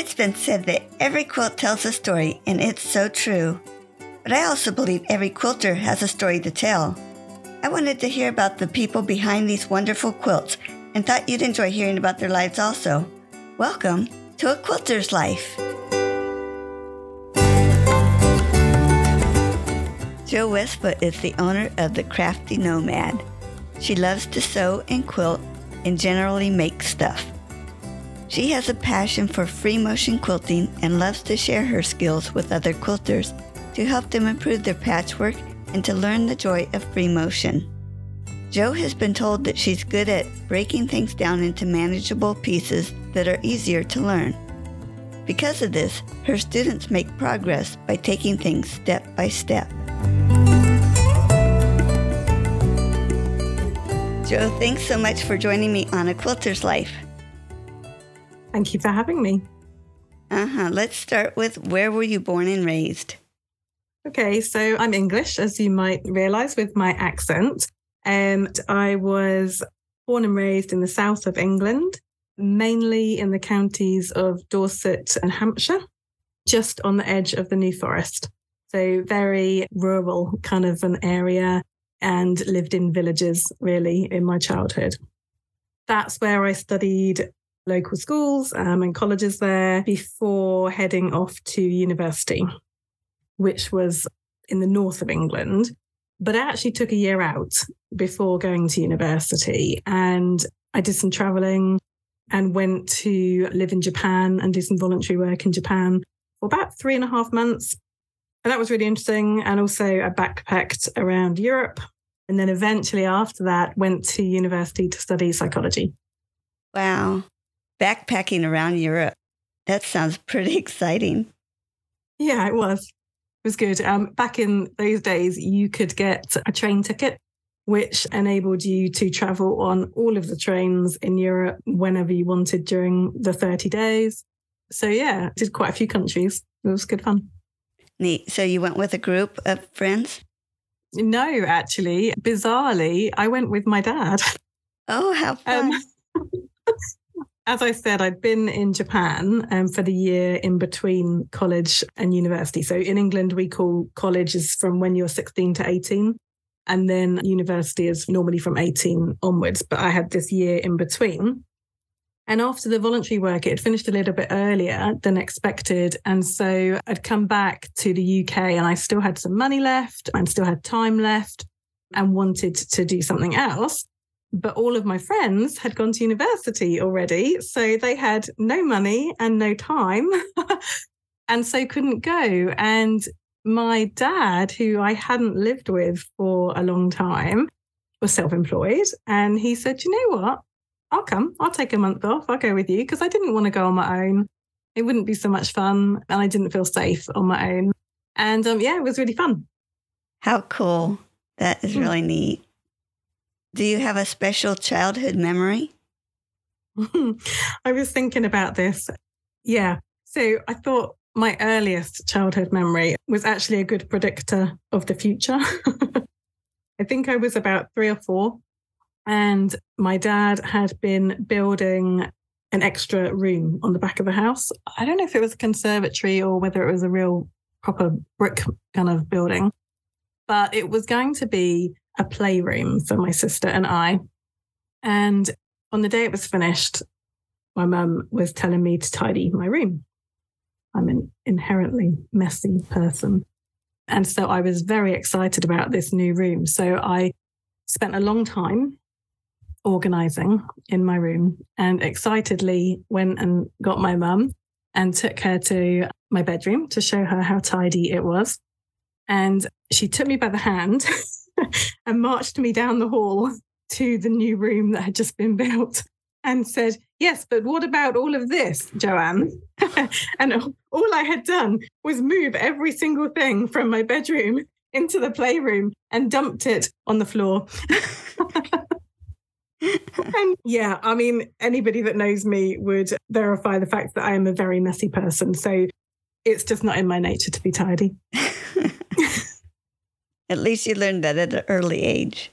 It's been said that every quilt tells a story, and it's so true. But I also believe every quilter has a story to tell. I wanted to hear about the people behind these wonderful quilts and thought you'd enjoy hearing about their lives also. Welcome to A Quilter's Life. Jo Westfoot is the owner of the Crafty Nomad. She loves to sew and quilt and generally make stuff. She has a passion for free motion quilting and loves to share her skills with other quilters to help them improve their patchwork and to learn the joy of free motion. Jo has been told that she's good at breaking things down into manageable pieces that are easier to learn. Because of this, her students make progress by taking things step by step. Jo, thanks so much for joining me on A Quilter's Life. Thank you for having me. Uh huh. Let's start with where were you born and raised? Okay, so I'm English, as you might realize with my accent. And I was born and raised in the south of England, mainly in the counties of Dorset and Hampshire, just on the edge of the New Forest. So, very rural kind of an area and lived in villages really in my childhood. That's where I studied local schools um, and colleges there before heading off to university, which was in the north of England. But I actually took a year out before going to university and I did some traveling and went to live in Japan and do some voluntary work in Japan for about three and a half months and that was really interesting. And also, I backpacked around Europe. And then eventually, after that, went to university to study psychology. Wow. Backpacking around Europe. That sounds pretty exciting. Yeah, it was. It was good. Um, back in those days, you could get a train ticket, which enabled you to travel on all of the trains in Europe whenever you wanted during the 30 days. So, yeah, did quite a few countries. It was good fun. Neat. So you went with a group of friends? No, actually, bizarrely, I went with my dad. Oh, how um, fun. Um, as I said, I'd been in Japan um, for the year in between college and university. So in England, we call college is from when you're 16 to 18. And then university is normally from 18 onwards. But I had this year in between. And after the voluntary work, it had finished a little bit earlier than expected. And so I'd come back to the UK and I still had some money left and still had time left and wanted to do something else. But all of my friends had gone to university already. So they had no money and no time and so couldn't go. And my dad, who I hadn't lived with for a long time, was self employed. And he said, You know what? I'll come. I'll take a month off. I'll go with you because I didn't want to go on my own. It wouldn't be so much fun. And I didn't feel safe on my own. And um, yeah, it was really fun. How cool. That is hmm. really neat. Do you have a special childhood memory? I was thinking about this. Yeah. So I thought my earliest childhood memory was actually a good predictor of the future. I think I was about three or four and my dad had been building an extra room on the back of the house. I don't know if it was a conservatory or whether it was a real proper brick kind of building, but it was going to be a playroom for my sister and I. And on the day it was finished, my mum was telling me to tidy my room. I'm an inherently messy person. And so I was very excited about this new room. So I spent a long time organizing in my room and excitedly went and got my mum and took her to my bedroom to show her how tidy it was. And she took me by the hand and marched me down the hall to the new room that had just been built and said, Yes, but what about all of this, Joanne? and all I had done was move every single thing from my bedroom into the playroom and dumped it on the floor and yeah, I mean, anybody that knows me would verify the fact that I am a very messy person. So it's just not in my nature to be tidy. At least you learned that at an early age.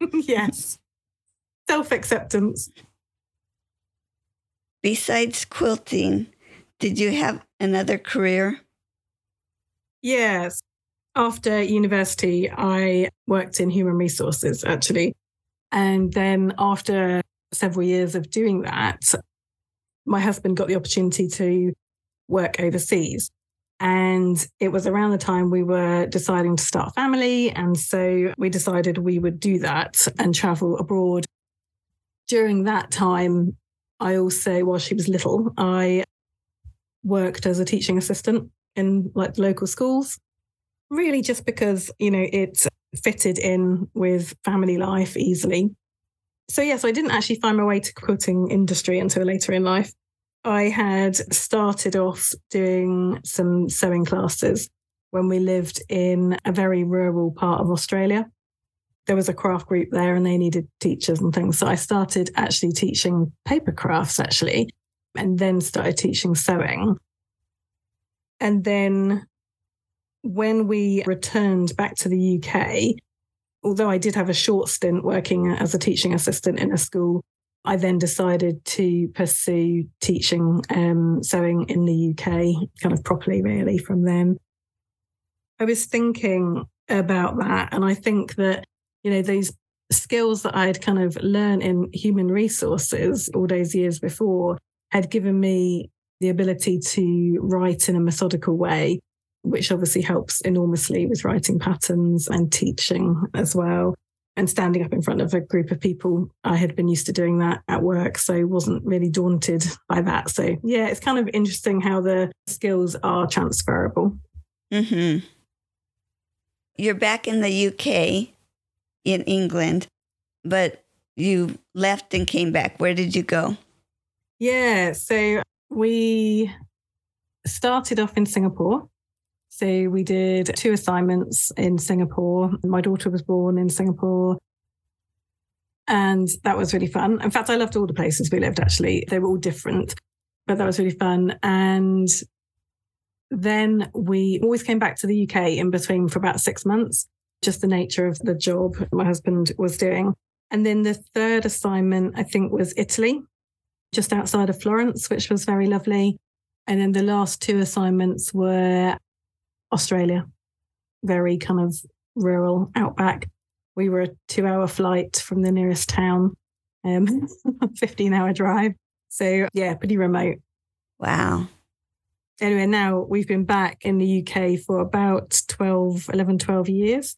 yes. Self acceptance. Besides quilting, did you have another career? Yes. After university, I worked in human resources actually. And then after several years of doing that, my husband got the opportunity to work overseas. And it was around the time we were deciding to start a family. And so we decided we would do that and travel abroad. During that time, I also, while she was little, I worked as a teaching assistant in like local schools, really just because, you know, it fitted in with family life easily. So, yes, I didn't actually find my way to quilting industry until later in life. I had started off doing some sewing classes when we lived in a very rural part of Australia. There was a craft group there and they needed teachers and things. So I started actually teaching paper crafts, actually, and then started teaching sewing. And then when we returned back to the UK, although I did have a short stint working as a teaching assistant in a school, I then decided to pursue teaching um, sewing in the UK kind of properly, really, from then. I was thinking about that, and I think that, you know, those skills that I'd kind of learned in human resources all those years before had given me the ability to write in a methodical way, which obviously helps enormously with writing patterns and teaching as well and standing up in front of a group of people. I had been used to doing that at work, so wasn't really daunted by that. So yeah, it's kind of interesting how the skills are transferable. Mm-hmm. You're back in the UK, in England, but you left and came back. Where did you go? Yeah, so we started off in Singapore so we did two assignments in Singapore. My daughter was born in Singapore. And that was really fun. In fact, I loved all the places we lived, actually. They were all different, but that was really fun. And then we always came back to the UK in between for about six months, just the nature of the job my husband was doing. And then the third assignment, I think, was Italy, just outside of Florence, which was very lovely. And then the last two assignments were Australia, very kind of rural outback. We were a two hour flight from the nearest town, um, 15 hour drive. So, yeah, pretty remote. Wow. Anyway, now we've been back in the UK for about 12, 11, 12 years.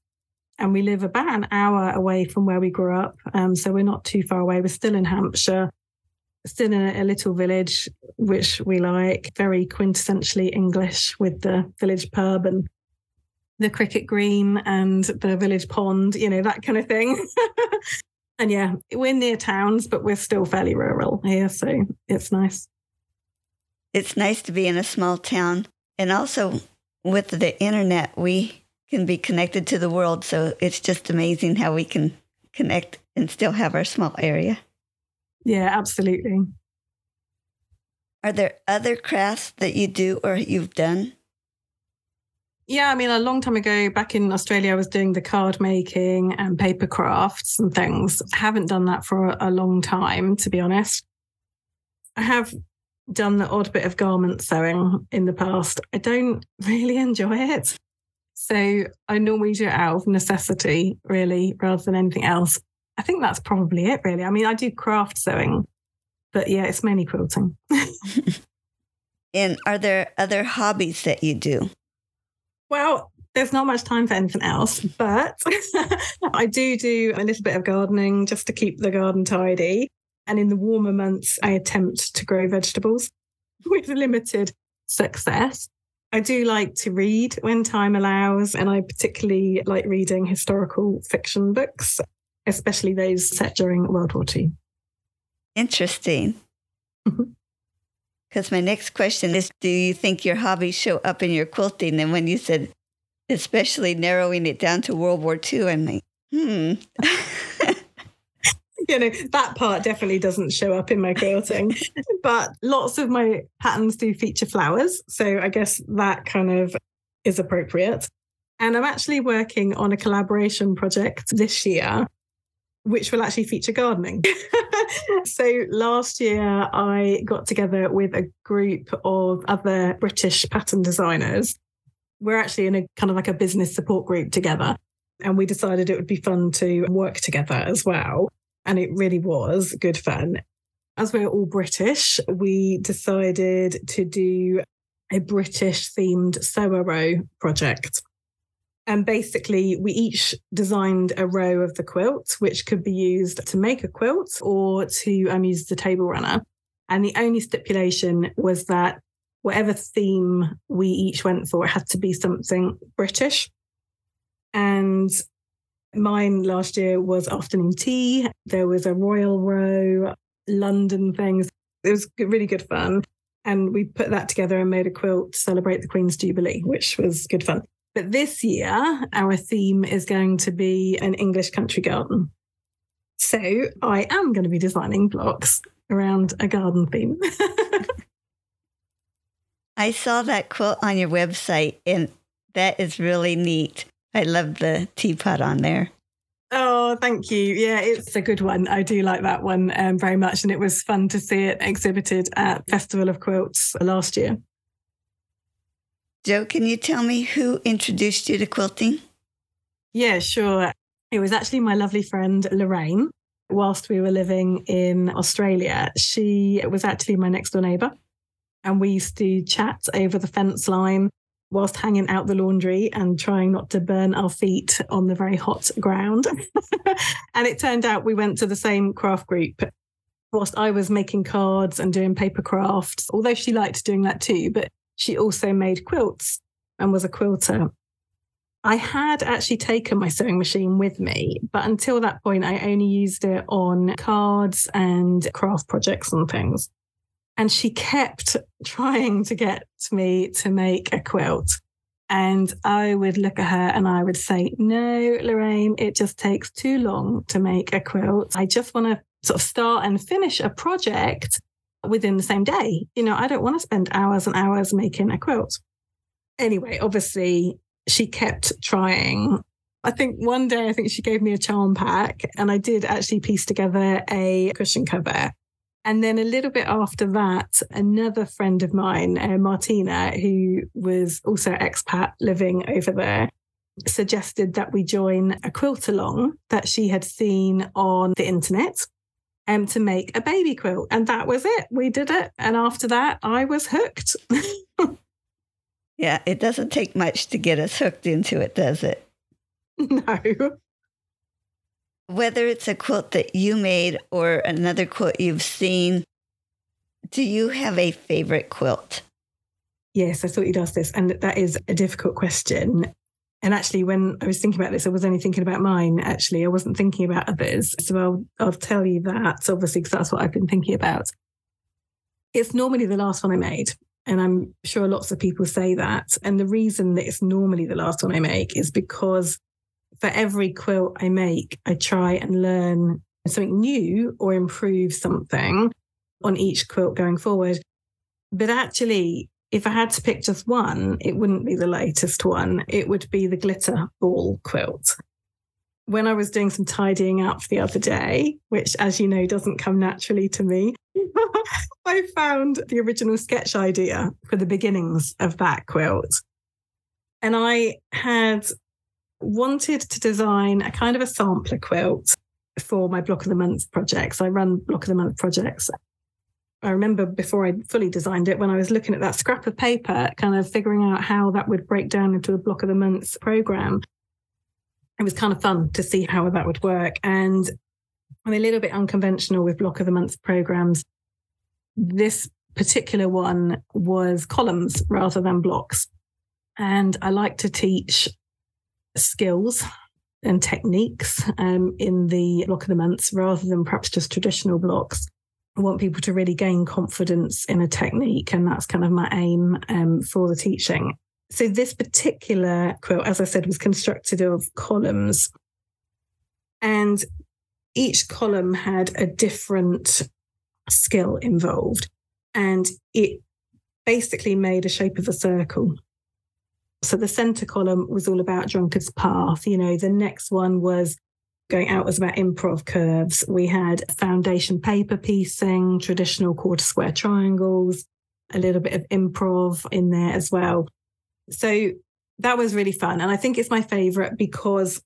And we live about an hour away from where we grew up. Um, so we're not too far away. We're still in Hampshire, still in a, a, little village, which we like, very quintessentially English with the village pub and the cricket green and the village pond, you know, that kind of thing. and yeah, we're near towns, but we're still fairly rural here. So it's nice. It's nice to be in a small town. And also with the internet, we can be connected to the world. So it's just amazing how we can connect and still have our small area. Yeah, absolutely. Are there other crafts that you do or you've done? Yeah, I mean, a long time ago back in Australia, I was doing the card making and paper crafts and things. I haven't done that for a long time, to be honest. I have done the odd bit of garment sewing in the past. I don't really enjoy it. So I normally do it out of necessity, really, rather than anything else. I think that's probably it, really. I mean, I do craft sewing, but yeah, it's mainly quilting. and are there other hobbies that you do? Well, there's not much time for anything else, but I do do a little bit of gardening just to keep the garden tidy. And in the warmer months, I attempt to grow vegetables with limited success. I do like to read when time allows, and I particularly like reading historical fiction books especially those set during World War II. Interesting. Because my next question is Do you think your hobbies show up in your quilting? And when you said, especially narrowing it down to World War II, I'm like, hmm. you know, that part definitely doesn't show up in my quilting, but lots of my patterns do feature flowers. So I guess that kind of is appropriate. And I'm actually working on a collaboration project this year which will actually feature gardening. so last year, I got together with a group of other British pattern designers. We're actually in a kind of like a business support group together. And we decided it would be fun to work together as well. And it really was good fun. As we're all British, we decided to do a British themed row project. And basically, we each designed a row of the quilt, which could be used to make a quilt or to um, use the table runner. And the only stipulation was that whatever theme we each went for, it had to be something British. And mine last year was afternoon tea. There was a royal row, London things. It was really good fun. And we put that together and made a quilt to celebrate the Queen's Jubilee, which was good fun. But this year, our theme is going to be an English country garden. So I am going to be designing blocks around a garden theme. I saw that quote on your website, and that is really neat. I love the teapot on there. Oh, thank you. Yeah, it's a good one. I do like that one um, very much. And it was fun to see it exhibited at Festival of Quilts last year. Jo, can you tell me who introduced you to quilting? Yeah, sure. It was actually my lovely friend Lorraine. Whilst we were living in Australia, she was actually my next door neighbour. And we used to chat over the fence line whilst hanging out the laundry and trying not to burn our feet on the very hot ground. and it turned out we went to the same craft group. Whilst I was making cards and doing paper crafts, although she liked doing that too, but she also made quilts and was a quilter. I had actually taken my sewing machine with me, but until that point, I only used it on cards and craft projects and things. And she kept trying to get me to make a quilt. And I would look at her and I would say, No, Lorraine, it just takes too long to make a quilt. I just want to sort of start and finish a project within the same day. You know, I don't want to spend hours and hours making a quilt. Anyway, obviously, she kept trying. I think one day, I think she gave me a charm pack, and I did actually piece together a cushion cover. And then a little bit after that, another friend of mine, uh, Martina, who was also expat living over there, suggested that we join a quilt along that she had seen on the internet um, to make a baby quilt. And that was it. We did it. And after that, I was hooked. yeah, it doesn't take much to get us hooked into it, does it? No. Whether it's a quilt that you made or another quilt you've seen, do you have a favorite quilt? Yes, I thought you'd ask this. And that is a difficult question. And actually, when I was thinking about this, I was only thinking about mine. Actually, I wasn't thinking about others. So I'll, I'll tell you that, obviously, because that's what I've been thinking about. It's normally the last one I made. And I'm sure lots of people say that. And the reason that it's normally the last one I make is because for every quilt I make, I try and learn something new or improve something on each quilt going forward. But actually, if I had to pick just one, it wouldn't be the latest one. It would be the glitter ball quilt. When I was doing some tidying up the other day, which, as you know, doesn't come naturally to me, I found the original sketch idea for the beginnings of that quilt. And I had wanted to design a kind of a sampler quilt for my Block of the Month projects. I run Block of the Month projects I remember before I fully designed it, when I was looking at that scrap of paper, kind of figuring out how that would break down into a block of the months program. It was kind of fun to see how that would work. And I'm a little bit unconventional with block of the month programs. This particular one was columns rather than blocks. And I like to teach skills and techniques um, in the block of the months rather than perhaps just traditional blocks. I want people to really gain confidence in a technique, and that's kind of my aim um, for the teaching. So, this particular quilt, as I said, was constructed of columns, and each column had a different skill involved, and it basically made a shape of a circle. So, the center column was all about drunkard's path. You know, the next one was going out was about improv curves. We had foundation paper piecing, traditional quarter square triangles, a little bit of improv in there as well. So that was really fun. And I think it's my favorite because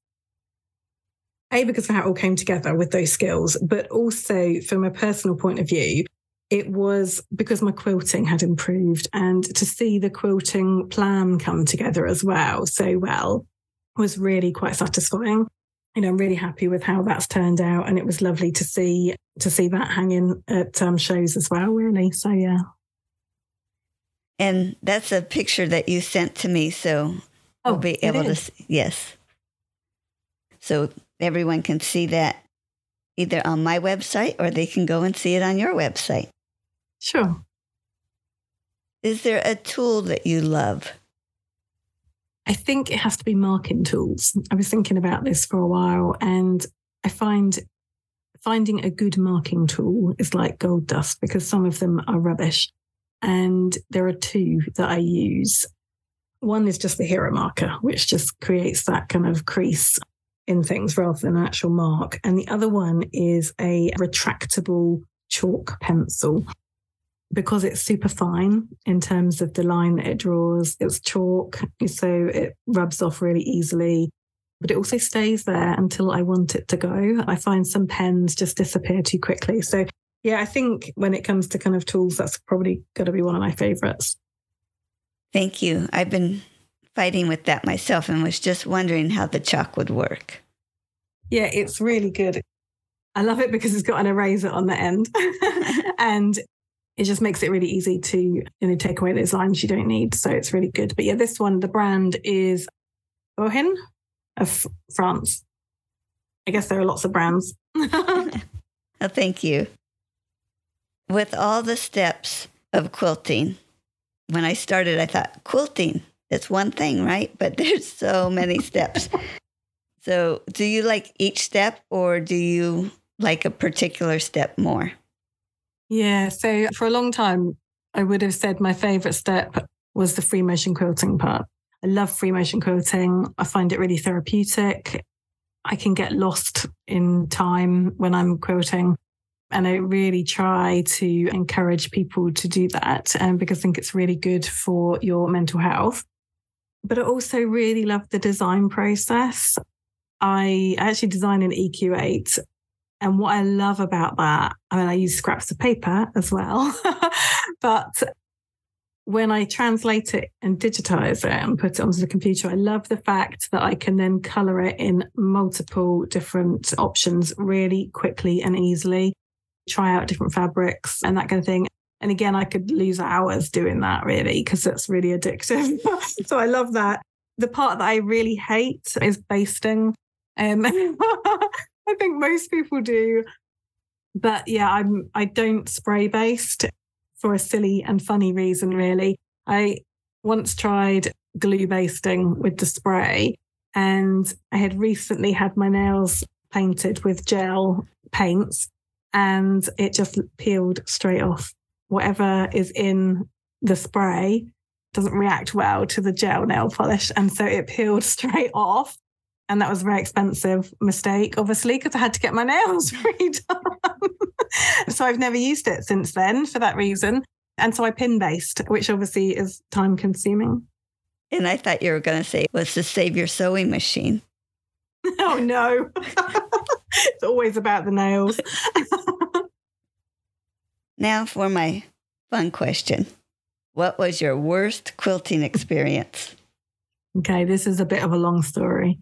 a because of how it all came together with those skills, but also from a personal point of view, it was because my quilting had improved and to see the quilting plan come together as well so well was really quite satisfying you know, I'm really happy with how that's turned out, and it was lovely to see to see that hanging at um, shows as well. Really, so yeah. And that's a picture that you sent to me, so oh, we'll be able to. See, yes. So everyone can see that either on my website or they can go and see it on your website. Sure. Is there a tool that you love? I think it has to be marking tools. I was thinking about this for a while and I find finding a good marking tool is like gold dust because some of them are rubbish. And there are two that I use. One is just the Hera marker, which just creates that kind of crease in things rather than an actual mark. And the other one is a retractable chalk pencil because it's super fine in terms of the line that it draws, it's chalk, so it rubs off really easily. But it also stays there until I want it to go. I find some pens just disappear too quickly. So, yeah, I think when it comes to kind of tools, that's probably going to be one of my favorites. Thank you. I've been fighting with that myself and was just wondering how the chalk would work. Yeah, it's really good. I love it because it's got an eraser on the end. and it just makes it really easy to you know take away those lines you don't need. So it's really good. But yeah, this one, the brand is Bohin of France. I guess there are lots of brands. thank you. With all the steps of quilting, when I started, I thought quilting, it's one thing, right? But there's so many steps. so, do you like each step or do you like a particular step more? Yeah. So for a long time, I would have said my favorite step was the free motion quilting part. I love free motion quilting. I find it really therapeutic. I can get lost in time when I'm quilting. And I really try to encourage people to do that um, because I think it's really good for your mental health. But I also really love the design process. I actually design an EQ8 and what I love about that, I mean, I use scraps of paper as well, but when I translate it and digitize it and put it onto the computer, I love the fact that I can then color it in multiple different options really quickly and easily, try out different fabrics and that kind of thing. And again, I could lose hours doing that really because it's really addictive. so I love that. The part that I really hate is basting. Um, I think most people do. But yeah, I'm I don't spray baste for a silly and funny reason, really. I once tried glue basting with the spray, and I had recently had my nails painted with gel paints, and it just peeled straight off. Whatever is in the spray doesn't react well to the gel nail polish. And so it peeled straight off. And that was a very expensive mistake, obviously, because I had to get my nails redone. so I've never used it since then for that reason. And so I pin baste, which obviously is time consuming. And I thought you were going to say was to save your sewing machine. oh, no. it's always about the nails. now for my fun question What was your worst quilting experience? Okay, this is a bit of a long story.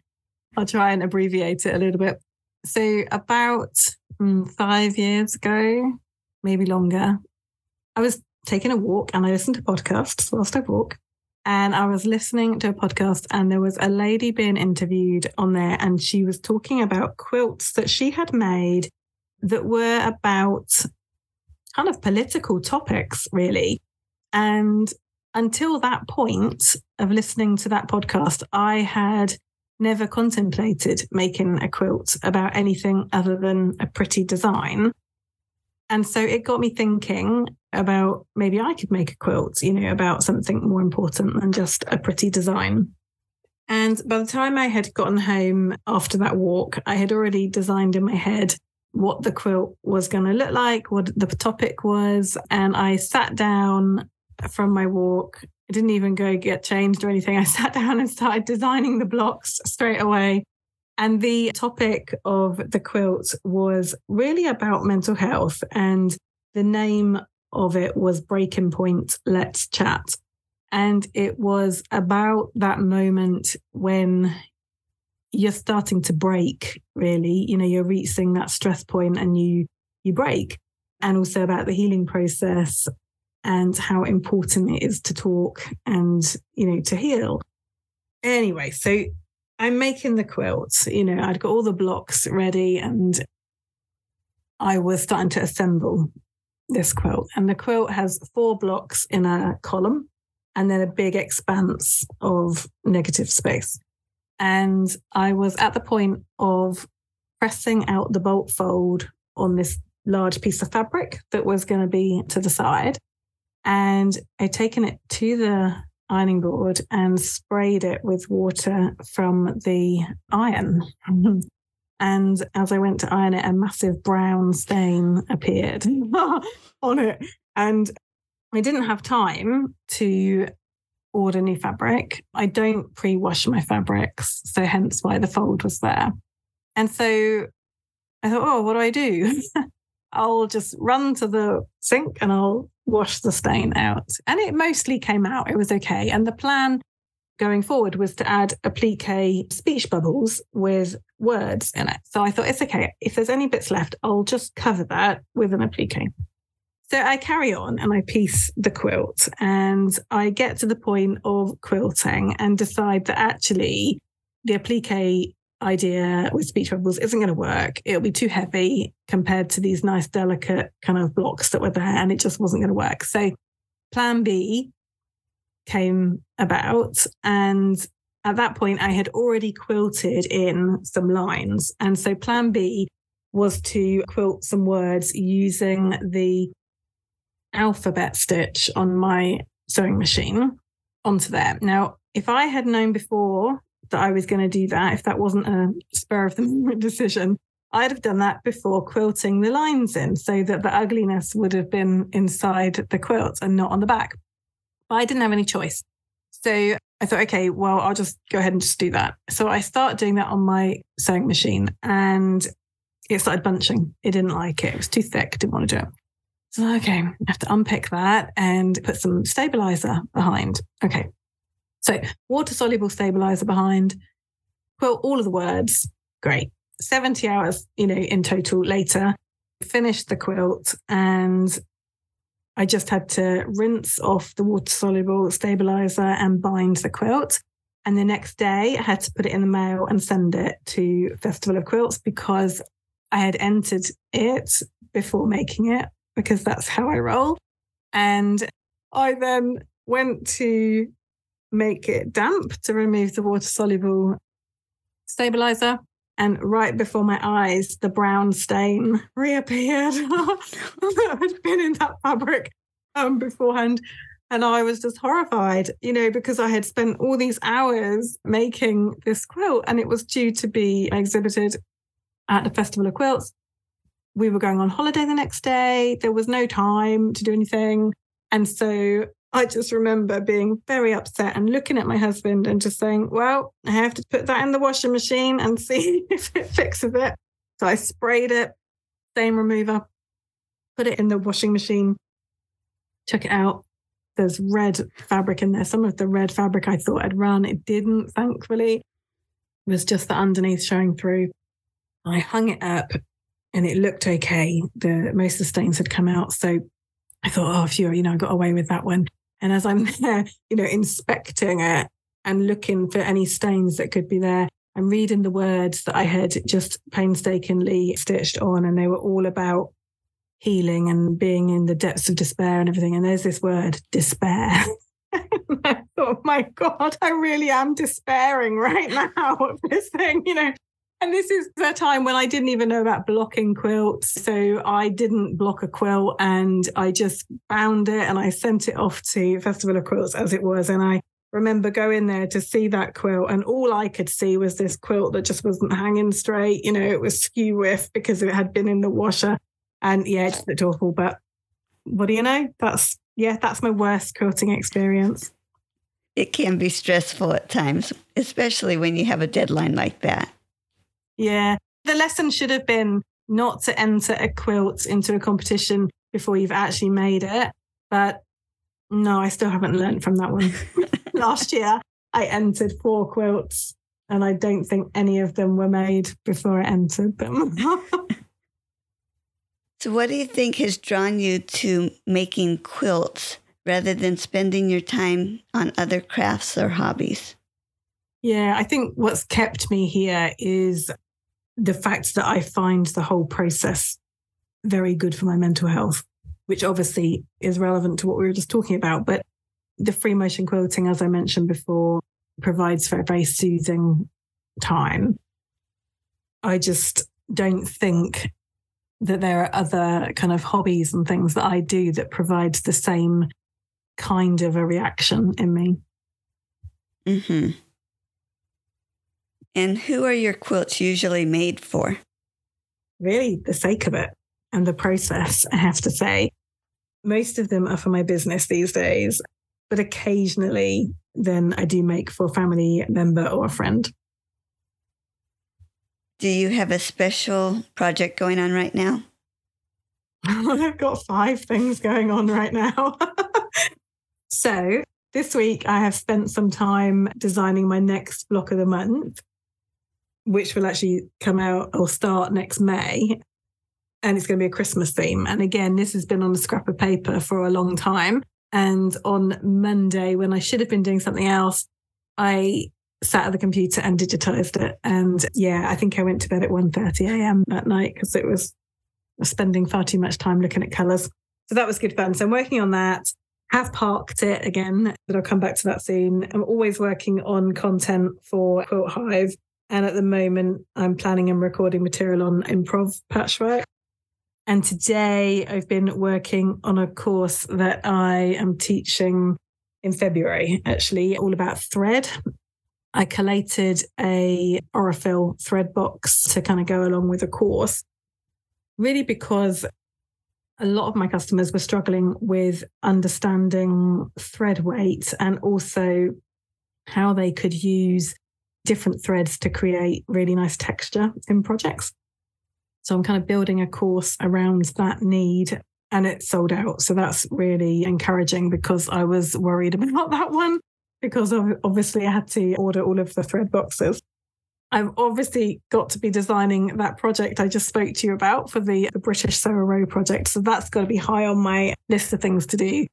I'll try and abbreviate it a little bit. So, about mm, five years ago, maybe longer, I was taking a walk and I listened to podcasts whilst I walk. And I was listening to a podcast, and there was a lady being interviewed on there, and she was talking about quilts that she had made that were about kind of political topics, really. And until that point of listening to that podcast, I had never contemplated making a quilt about anything other than a pretty design. And so it got me thinking about maybe I could make a quilt, you know, about something more important than just a pretty design. And by the time I had gotten home after that walk, I had already designed in my head what the quilt was going to look like, what the topic was. And I sat down from my walk. Didn't even go get changed or anything. I sat down and started designing the blocks straight away. And the topic of the quilt was really about mental health. And the name of it was Breaking Point Let's Chat. And it was about that moment when you're starting to break, really. You know, you're reaching that stress point and you you break. And also about the healing process and how important it is to talk and, you know, to heal. Anyway, so I'm making the quilt. You know, I'd got all the blocks ready and I was starting to assemble this quilt. And the quilt has four blocks in a column and then a big expanse of negative space. And I was at the point of pressing out the bolt fold on this large piece of fabric that was going to be to the side. And I'd taken it to the ironing board and sprayed it with water from the iron. and as I went to iron it, a massive brown stain appeared on it. And I didn't have time to order new fabric. I don't pre wash my fabrics. So, hence why the fold was there. And so I thought, oh, what do I do? I'll just run to the sink and I'll wash the stain out. And it mostly came out. It was okay. And the plan going forward was to add applique speech bubbles with words in it. So I thought it's okay. If there's any bits left, I'll just cover that with an applique. So I carry on and I piece the quilt and I get to the point of quilting and decide that actually the applique idea with speech bubbles isn't going to work. It'll be too heavy compared to these nice, delicate kind of blocks that were there, and it just wasn't going to work. So, plan B came about. And at that point, I had already quilted in some lines. And so, plan B was to quilt some words using the alphabet stitch on my sewing machine onto there. Now, if I had known before that I was going to do that, if that wasn't a spur of the moment decision, I'd have done that before quilting the lines in so that the ugliness would have been inside the quilt and not on the back. But I didn't have any choice. So I thought, okay, well, I'll just go ahead and just do that. So I start doing that on my sewing machine and it started bunching. It didn't like it. It was too thick. Didn't want to do it. So, okay, I have to unpick that and put some stabilizer behind. Okay. So, water soluble stabilizer behind, quilt all of the words. Great. 70 hours, you know, in total later, finished the quilt and I just had to rinse off the water soluble stabilizer and bind the quilt. And the next day, I had to put it in the mail and send it to Festival of Quilts because I had entered it before making it because that's how I roll. And I then went to make it damp to remove the water soluble stabilizer. And right before my eyes, the brown stain reappeared that had been in that fabric um, beforehand. And I was just horrified, you know, because I had spent all these hours making this quilt and it was due to be exhibited at the Festival of Quilts we were going on holiday the next day. There was no time to do anything. And so I just remember being very upset and looking at my husband and just saying, Well, I have to put that in the washing machine and see if it fixes it. So I sprayed it, stain remover, put it in the washing machine, took it out. There's red fabric in there. Some of the red fabric I thought had run, it didn't, thankfully. It was just the underneath showing through. I hung it up and it looked okay. The most of the stains had come out. So I thought, oh, phew, you know, I got away with that one. And as I'm there, you know, inspecting it and looking for any stains that could be there, I'm reading the words that I had just painstakingly stitched on, and they were all about healing and being in the depths of despair and everything. And there's this word, despair. I thought, my God, I really am despairing right now of this thing, you know. And this is the time when I didn't even know about blocking quilts. So I didn't block a quilt and I just bound it and I sent it off to Festival of Quilts as it was. And I remember going there to see that quilt, and all I could see was this quilt that just wasn't hanging straight. You know, it was skew whiff because it had been in the washer. And yeah, it looked awful. But what do you know? That's, yeah, that's my worst quilting experience. It can be stressful at times, especially when you have a deadline like that. Yeah. The lesson should have been not to enter a quilt into a competition before you've actually made it. But no, I still haven't learned from that one. Last year, I entered four quilts and I don't think any of them were made before I entered them. so, what do you think has drawn you to making quilts rather than spending your time on other crafts or hobbies? Yeah, I think what's kept me here is the fact that I find the whole process very good for my mental health, which obviously is relevant to what we were just talking about. But the free motion quilting, as I mentioned before, provides for a very soothing time. I just don't think that there are other kind of hobbies and things that I do that provides the same kind of a reaction in me. Hmm. And who are your quilts usually made for? Really, the sake of it and the process, I have to say. Most of them are for my business these days, but occasionally then I do make for a family member or a friend. Do you have a special project going on right now? I've got five things going on right now. so, this week I have spent some time designing my next block of the month which will actually come out or start next May. And it's going to be a Christmas theme. And again, this has been on a scrap of paper for a long time. And on Monday, when I should have been doing something else, I sat at the computer and digitized it. And yeah, I think I went to bed at 1.30 a.m. that night because it was spending far too much time looking at colors. So that was good fun. So I'm working on that. Have parked it again, but I'll come back to that soon. I'm always working on content for Quilt Hive and at the moment, I'm planning and recording material on improv patchwork. And today I've been working on a course that I am teaching in February, actually, all about thread. I collated a Aurifil thread box to kind of go along with the course, really because a lot of my customers were struggling with understanding thread weight and also how they could use different threads to create really nice texture in projects. So I'm kind of building a course around that need and it's sold out. So that's really encouraging because I was worried about that one because obviously I had to order all of the thread boxes. I've obviously got to be designing that project I just spoke to you about for the, British Sew a Row project. So that's got to be high on my list of things to do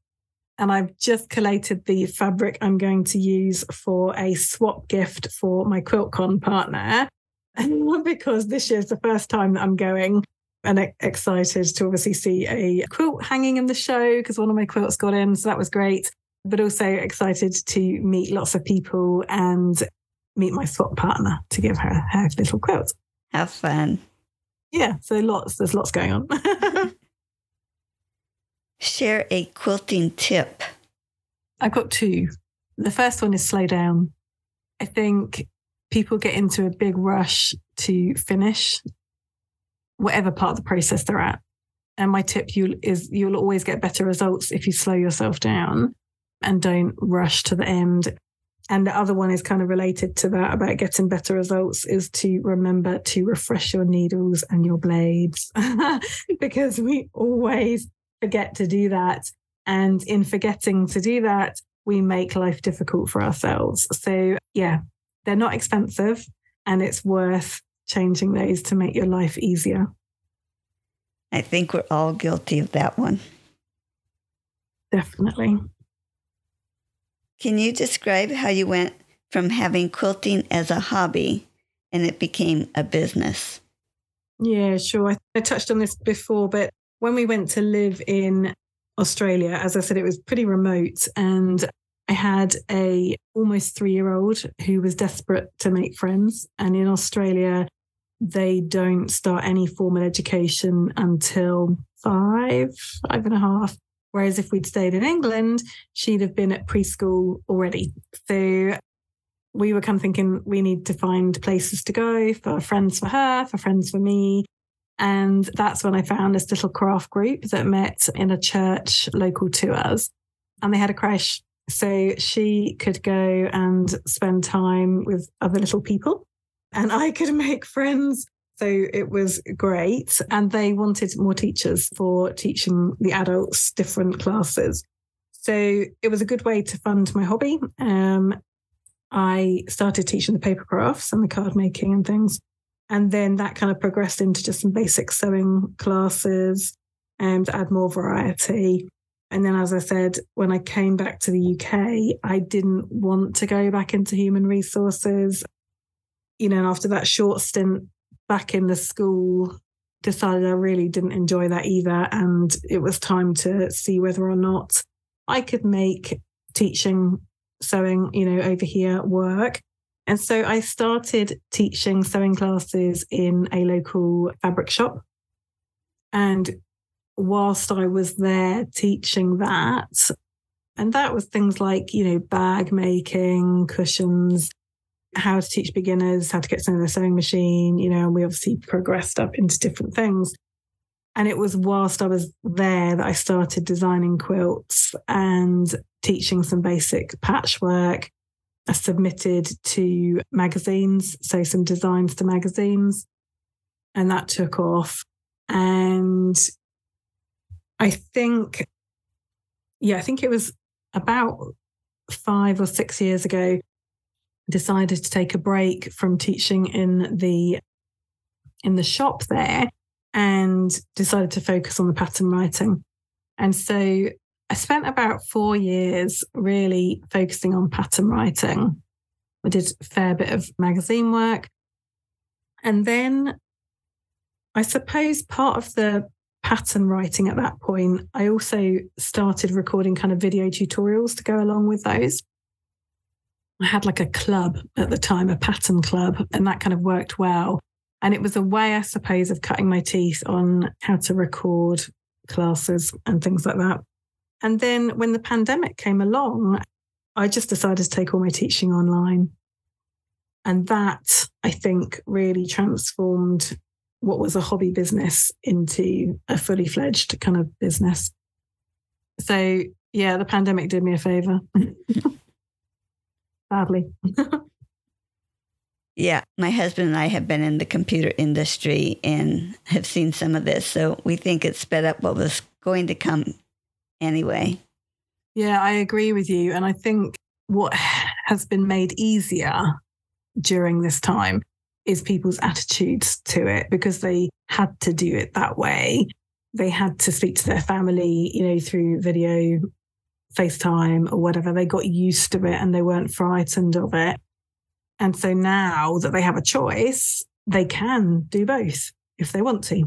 and I've just collated the fabric I'm going to use for a swap gift for my QuiltCon partner. And because this year's the first time that I'm going and excited to obviously see a quilt hanging in the show because one of my quilts got in. So that was great. But also excited to meet lots of people and meet my swap partner to give her her little quilt. Have fun. Yeah. So lots, there's lots going on. share a quilting tip? I've got two. The first one is slow down. I think people get into a big rush to finish whatever part of the process they're at. And my tip you is you'll always get better results if you slow yourself down and don't rush to the end. And the other one is kind of related to that about getting better results is to remember to refresh your needles and your blades because we always forget to do that. And in forgetting to do that, we make life difficult for ourselves. So, yeah, they're not expensive and it's worth changing those to make your life easier. I think we're all guilty of that one. Definitely. Can you describe how you went from having quilting as a hobby and it became a business? Yeah, sure. I touched on this before, but when we went to live in Australia, as I said, it was pretty remote and I had a almost three year old who was desperate to make friends. And in Australia, they don't start any formal education until five, five and a half. Whereas if we'd stayed in England, she'd have been at preschool already. So we were kind of thinking we need to find places to go for friends for her, for friends for me. And that's when I found this little craft group that met in a church local to us. And they had a crash. So she could go and spend time with other little people, and I could make friends so it was great. And they wanted more teachers for teaching the adults different classes. So it was a good way to fund my hobby. Um, I started teaching the paper crafts and the card making and things. And then that kind of progressed into just some basic sewing classes and to add more variety. And then, as I said, when I came back to the UK, I didn't want to go back into human resources. You know, and after that short stint back in the school decided I really didn't enjoy that either. And it was time to see whether or not I could make teaching sewing, you know, over here work. And so I started teaching sewing classes in a local fabric shop. And whilst I was there teaching that, and that was things like, you know, bag making, cushions, how to teach beginners how to get to know the sewing machine, you know, and we obviously progressed up into different things. And it was whilst I was there that I started designing quilts and teaching some basic patchwork. Submitted to magazines, so some designs to magazines, and that took off. And I think, yeah, I think it was about five or six years ago decided to take a break from teaching in the in the shop there and decided to focus on the pattern writing. And so I spent about four years really focusing on pattern writing. I did a fair bit of magazine work. And then I suppose part of the pattern writing at that point, I also started recording kind of video tutorials to go along with those. I had like a club at the time, a pattern club, and that kind of worked well. And it was a way, I suppose, of cutting my teeth on how to record classes and things like that. And then when the pandemic came along, I just decided to take all my teaching online. And that, I think, really transformed what was a hobby business into a fully fledged kind of business. So, yeah, the pandemic did me a favor. sadly. yeah, my husband and I have been in the computer industry and have seen some of this. So we think it sped up what was going to come anyway. Yeah, I agree with you. And I think what has been made easier during this time is people's attitudes to it because they had to do it that way. They had to speak to their family, you know, through video FaceTime or whatever. They got used to it and they weren't frightened of it. And so now that they have a choice, they can do both if they want to.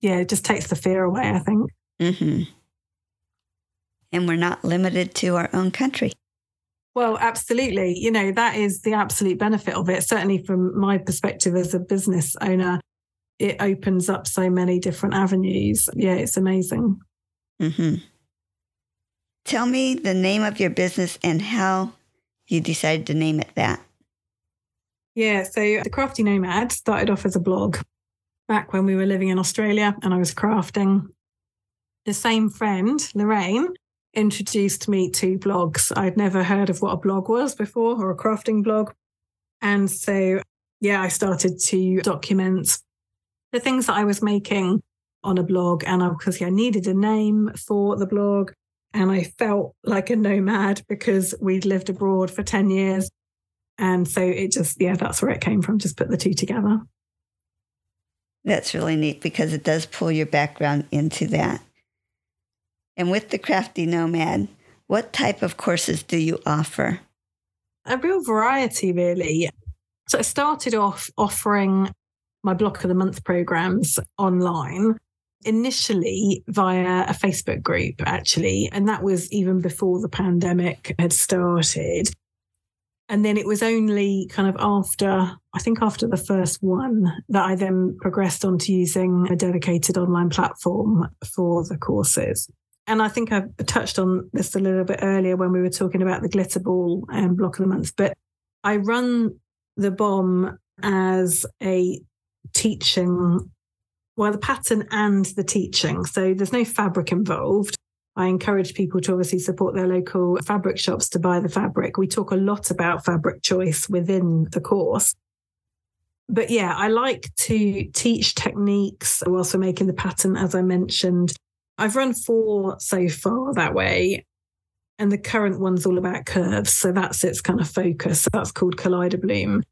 Yeah, it just takes the fear away, I think. Mm-hmm. And we're not limited to our own country. Well, absolutely. You know, that is the absolute benefit of it. Certainly from my perspective as a business owner, it opens up so many different avenues. Yeah, it's amazing. Mm-hmm. Tell me the name of your business and how you decided to name it that. Yeah, so the Crafty Nomad started off as a blog back when we were living in Australia and I was crafting. The same friend, Lorraine, introduced me to blogs. I'd never heard of what a blog was before or a crafting blog. And so, yeah, I started to document the things that I was making on a blog. And because I needed a name for the blog, and I felt like a nomad because we'd lived abroad for 10 years. And so it just, yeah, that's where it came from. Just put the two together. That's really neat because it does pull your background into that. And with the Crafty Nomad, what type of courses do you offer? A real variety, really. So I started off offering my block of the month programs online initially via a Facebook group, actually. And that was even before the pandemic had started. And then it was only kind of after, I think after the first one, that I then progressed on to using a dedicated online platform for the courses. And I think I touched on this a little bit earlier when we were talking about the glitter ball and um, block of the month, but I run the bomb as a teaching, well, the pattern and the teaching. So there's no fabric involved. I encourage people to obviously support their local fabric shops to buy the fabric. We talk a lot about fabric choice within the course. But yeah, I like to teach techniques whilst we're making the pattern, as I mentioned. I've run four so far that way. And the current one's all about curves. So that's its kind of focus. So that's called Collider Bloom.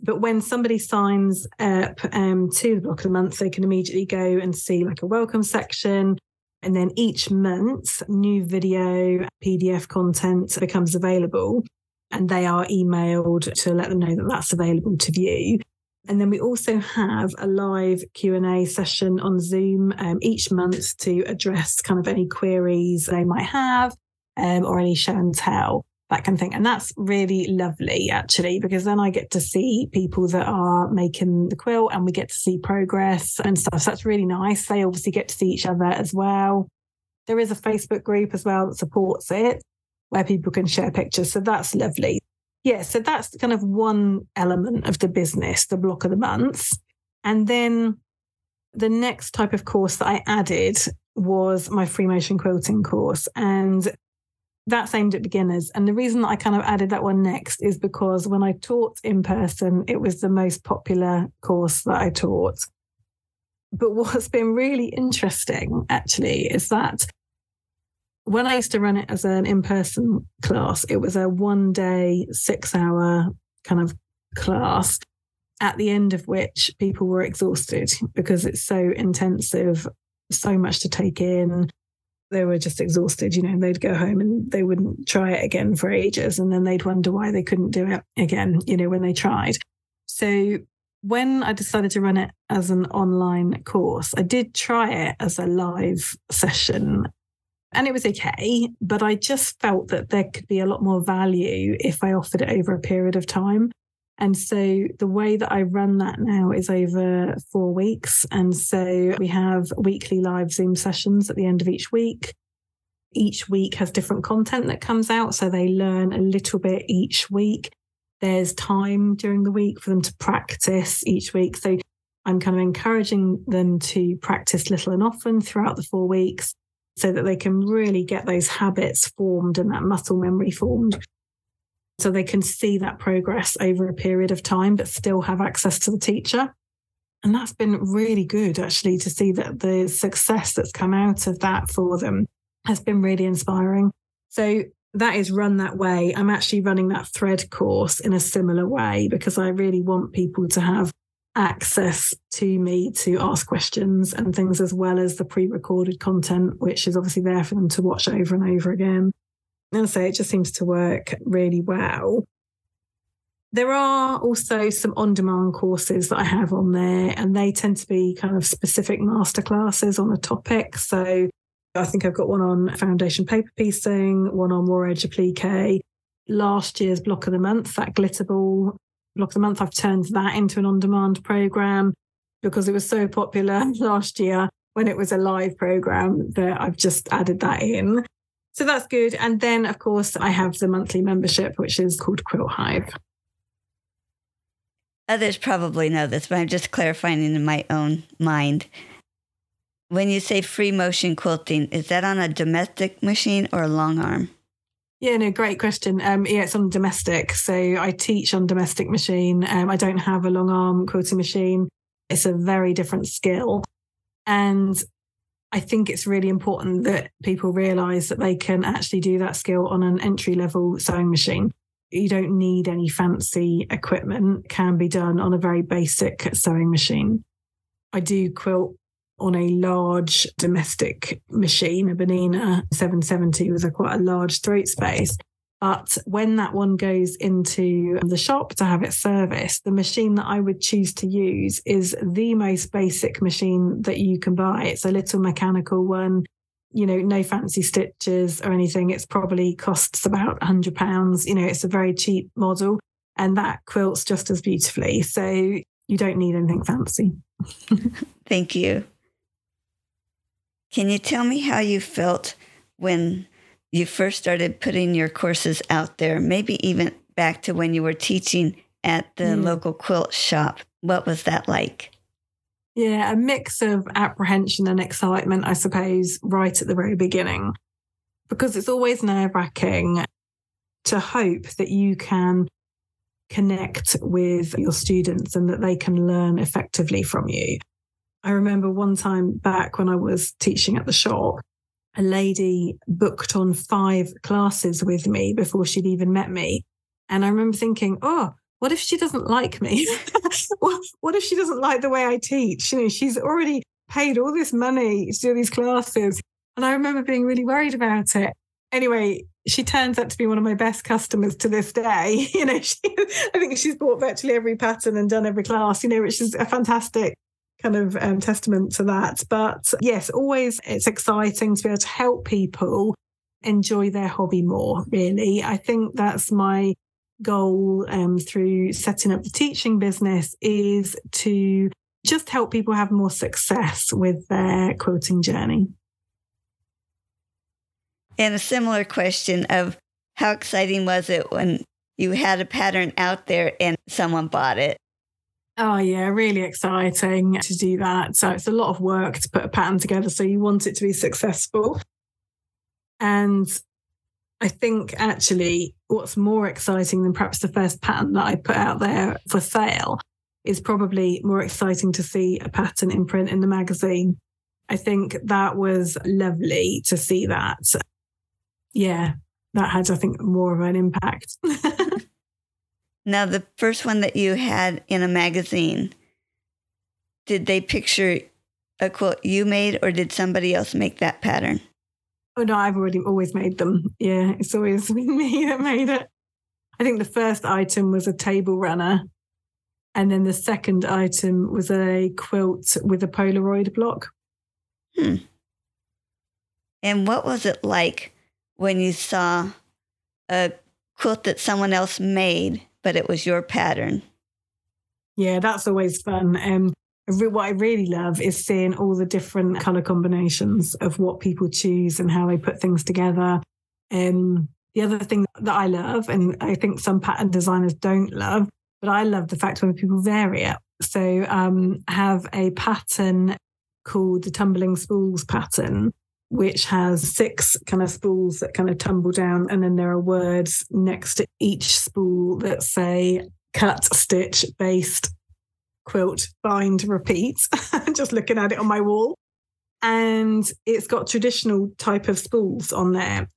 But when somebody signs up um, to the block of the month, they can immediately go and see like a welcome section. And then each month, new video, PDF content becomes available. And they are emailed to let them know that that's available to view. And then we also have a live Q&A session on Zoom um, each month to address kind of any queries they might have um, or any show and tell, that kind of thing. And that's really lovely, actually, because then I get to see people that are making the quilt and we get to see progress and stuff. So that's really nice. They obviously get to see each other as well. There is a Facebook group as well that supports it where people can share pictures. So that's lovely. Yeah, so that's kind of one element of the business, the block of the month. And then the next type of course that I added was my free motion quilting course. And that's aimed at beginners. And the reason that I kind of added that one next is because when I taught in person, it was the most popular course that I taught. But what's been really interesting actually is that when I used to run it as an in person class, it was a one day, six hour kind of class, at the end of which people were exhausted because it's so intensive, so much to take in. They were just exhausted, you know, they'd go home and they wouldn't try it again for ages. And then they'd wonder why they couldn't do it again, you know, when they tried. So when I decided to run it as an online course, I did try it as a live session and it was okay. But I just felt that there could be a lot more value if I offered it over a period of time. And so the way that I run that now is over four weeks. And so we have weekly live Zoom sessions at the end of each week. Each week has different content that comes out. So they learn a little bit each week. There's time during the week for them to practice each week. So I'm kind of encouraging them to practice little and often throughout the four weeks so that they can really get those habits formed and that muscle memory formed. So they can see that progress over a period of time, but still have access to the teacher. And that's been really good, actually, to see that the success that's come out of that for them has been really inspiring. So that is run that way. I'm actually running that thread course in a similar way because I really want people to have access to me to ask questions and things as well as the pre-recorded content which is obviously there for them to watch over and over again. And so it just seems to work really well. There are also some on-demand courses that I have on there and they tend to be kind of specific masterclasses on a topic. So I think I've got one on foundation paper piecing, one on raw edge applique, last year's block of the month, that glitter ball block of the month. I've turned that into an on demand program because it was so popular last year when it was a live program that I've just added that in. So that's good. And then, of course, I have the monthly membership, which is called Quilt Hive. Others probably know this, but I'm just clarifying in my own mind. When you say free motion quilting, is that on a domestic machine or a long arm? Yeah, no, great question. Um, yeah, it's on domestic. So I teach on domestic machine. Um, I don't have a long arm quilting machine. It's a very different skill. And I think it's really important that people realize that they can actually do that skill on an entry level sewing machine. You don't need any fancy equipment, it can be done on a very basic sewing machine. I do quilt on a large domestic machine, a Bernina 770 with a quite a large throat space. But when that one goes into the shop to have it serviced, the machine that I would choose to use is the most basic machine that you can buy. It's a little mechanical one, you know, no fancy stitches or anything. It's probably costs about £100. You know, it's a very cheap model and that quilts just as beautifully. So you don't need anything fancy. Thank you. Can you tell me how you felt when you first started putting your courses out there, maybe even back to when you were teaching at the mm. local quilt shop. What was that like? Yeah, a mix of apprehension and excitement, I suppose, right at the very beginning, because it's always nerve wracking to hope that you can connect with your students and that they can learn effectively from you. I remember one time back when I was teaching at the shop, a lady booked on five classes with me before she'd even met me. And I remember thinking, oh, what if she doesn't like me? what if she doesn't like the way I teach? You know, she's already paid all this money to do these classes. And I remember being really worried about it. Anyway, she turns out to be one of my best customers to this day. You know, she, I think she's bought virtually every pattern and done every class, you know, which is a fantastic kind of um, testament to that. But yes, always it's exciting to be able to help people enjoy their hobby more, really. I think that's my goal um, through setting up the teaching business is to just help people have more success with their quilting journey. And a similar question of how exciting was it when you had a pattern out there and someone bought it? Oh, yeah, really exciting to do that. So it's a lot of work to put a pattern together. So you want it to be successful. And I think actually what's more exciting than perhaps the first pattern that I put out there for sale is probably more exciting to see a pattern in print in the magazine. I think that was lovely to see that yeah, that had, I think, more of an impact. now, the first one that you had in a magazine, did they picture a quilt you made or did somebody else make that pattern? Oh, no, I've already always made them. Yeah, it's always me that made it. I think the first item was a table runner. And then the second item was a quilt with a Polaroid block. Hmm. And what was it like when you saw a quilt that someone else made, but it was your pattern. Yeah, that's always fun. Um, what I really love is seeing all the different color combinations of what people choose and how they put things together. Um, the other thing that I love, and I think some pattern designers don't love, but I love the fact when people vary it. So um, have a pattern called the tumbling spools pattern, which has six kind of spools that kind of tumble down. And then there are words next to each spool that say cut, stitch, baste, quilt, bind, repeat. Just looking at it on my wall. And it's got traditional type of spools on there.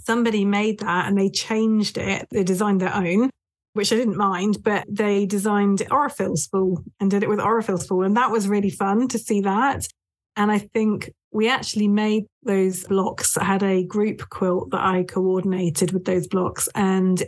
Somebody made that and they changed it. They designed their own, which I didn't mind, but they designed Aurifil spool and did it with Aurifil spool. And that was really fun to see that. And I think we actually made those blocks, I had a group quilt that I coordinated with those blocks. And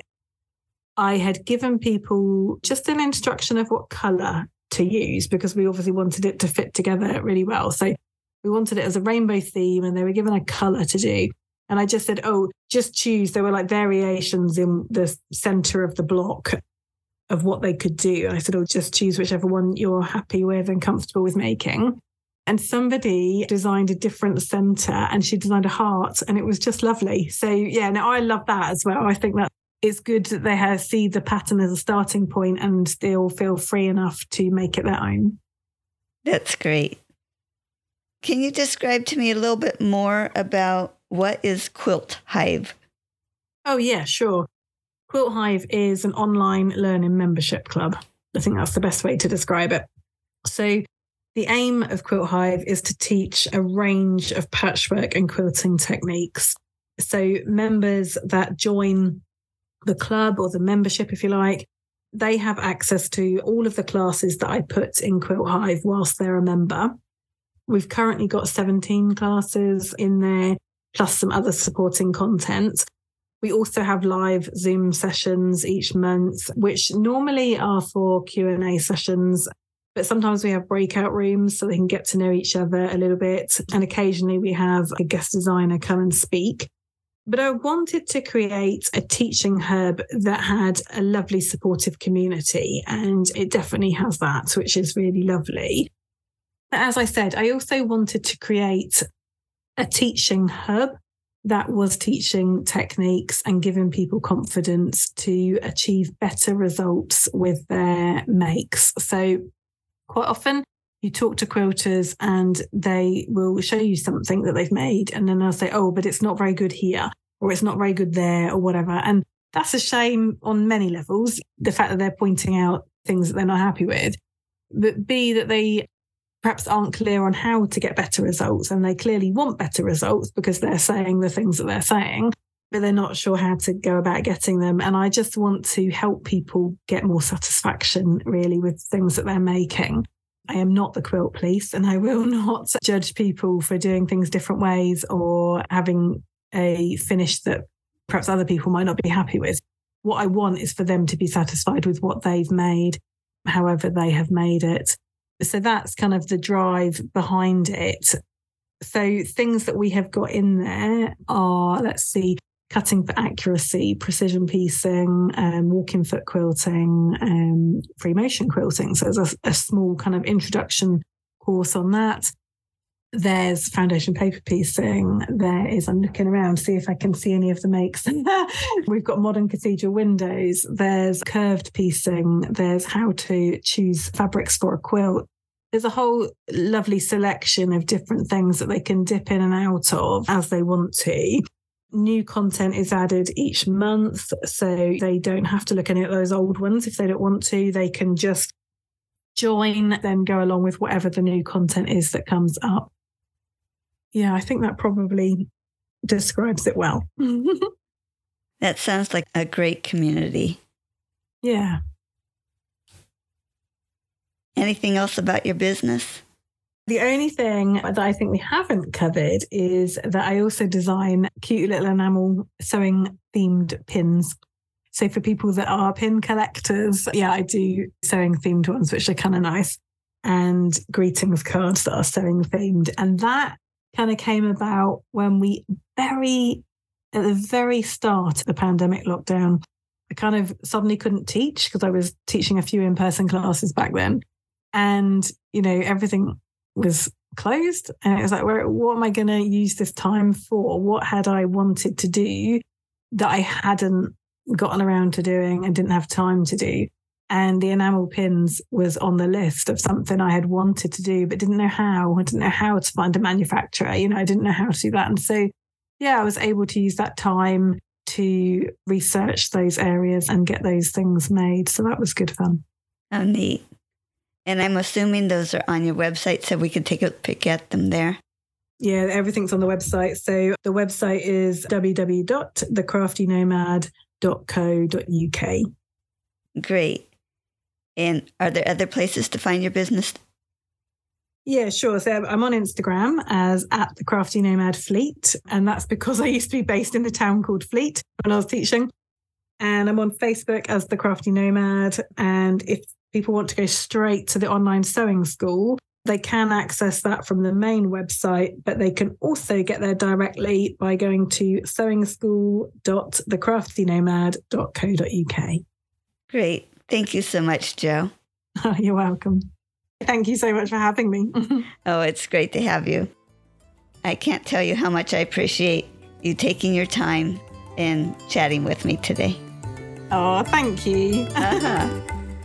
I had given people just an instruction of what color to use because we obviously wanted it to fit together really well. So we wanted it as a rainbow theme and they were given a color to do. And I just said, oh, just choose. There were like variations in the center of the block of what they could do. I said, oh, just choose whichever one you're happy with and comfortable with making and somebody designed a different center and she designed a heart and it was just lovely. So yeah no i love that as well. I think that it's good that they have, see the pattern as a starting point and still feel free enough to make it their own. That's great. Can you describe to me a little bit more about what is quilt hive? Oh yeah sure. Quilt hive is an online learning membership club. I think that's the best way to describe it. So the aim of Quilt Hive is to teach a range of patchwork and quilting techniques. So, members that join the club or the membership, if you like, they have access to all of the classes that I put in Quilt Hive whilst they're a member. We've currently got 17 classes in there, plus some other supporting content. We also have live Zoom sessions each month, which normally are for Q&A sessions but sometimes we have breakout rooms so they can get to know each other a little bit. And occasionally we have a guest designer come and speak. But I wanted to create a teaching hub that had a lovely supportive community. And it definitely has that, which is really lovely. But as I said, I also wanted to create a teaching hub that was teaching techniques and giving people confidence to achieve better results with their makes. So, quite often, you talk to quilters and they will show you something that they've made, and then they'll say, Oh, but it's not very good here, or it's not very good there, or whatever. And that's a shame on many levels. The fact that they're pointing out things that they're not happy with, but B, that they perhaps aren't clear on how to get better results. And they clearly want better results because they're saying the things that they're saying, but they're not sure how to go about getting them. And I just want to help people get more satisfaction really with things that they're making. I am not the quilt police and I will not judge people for doing things different ways or having a finish that perhaps other people might not be happy with. What I want is for them to be satisfied with what they've made, however they have made it. So that's kind of the drive behind it. So things that we have got in there are, let's see, cutting for accuracy, precision piecing, um, walking foot quilting, um, free motion quilting. So there's a, a, small kind of introduction course on that. There's foundation paper piecing. There is, I'm looking around, see if I can see any of the makes. We've got modern cathedral windows. There's curved piecing. There's how to choose fabrics for a quilt there's a whole lovely selection of different things that they can dip in and out of as they want to. New content is added each month, so they don't have to look any at those old ones if they don't want to. They can just join, then go along with whatever the new content is that comes up. Yeah, I think that probably describes it well. that sounds like a great community. Yeah. Anything else about your business? The only thing that I think we haven't covered is that I also design cute little enamel sewing themed pins. So for people that are pin collectors, yeah, I do sewing themed ones, which are kind of nice, and greetings cards that are sewing themed. And that kind of came about when we very, at the very start of the pandemic lockdown, I kind of suddenly couldn't teach because I was teaching a few in person classes back then and you know everything was closed. And it was like where what am i going to use this time for? What had i wanted to do that i hadn't gotten around to doing and didn't have time to do? And the enamel pins was on the list of something i had wanted to do but didn't know how. I didn't know how to find a manufacturer you know i didn't know how to do that. And so yeah i was able to use that time to research those areas and get those things made. So that was good fun. Oh neat and I'm assuming those are on your website so we could take a pick at them there. Yeah, everything's on the website. So the website is www.thecraftynomad.co.uk. Great. And are there other places to find your business? Yeah, sure. So I'm on Instagram as at the Crafty Nomad Fleet. And that's because I used to be based in the town called Fleet when I was teaching. And I'm on Facebook as the Crafty Nomad. And if people want to go straight to the online sewing school, they can access that from the main website, but they can also get there directly by going to sewingschool.thecraftynomad.co.uk. Great. Thank you so much, Jo. You're welcome. Thank you so much for having me. oh, it's great to have you. I can't tell you how much I appreciate you taking your time and chatting with me today. Oh, thank you. uh-huh.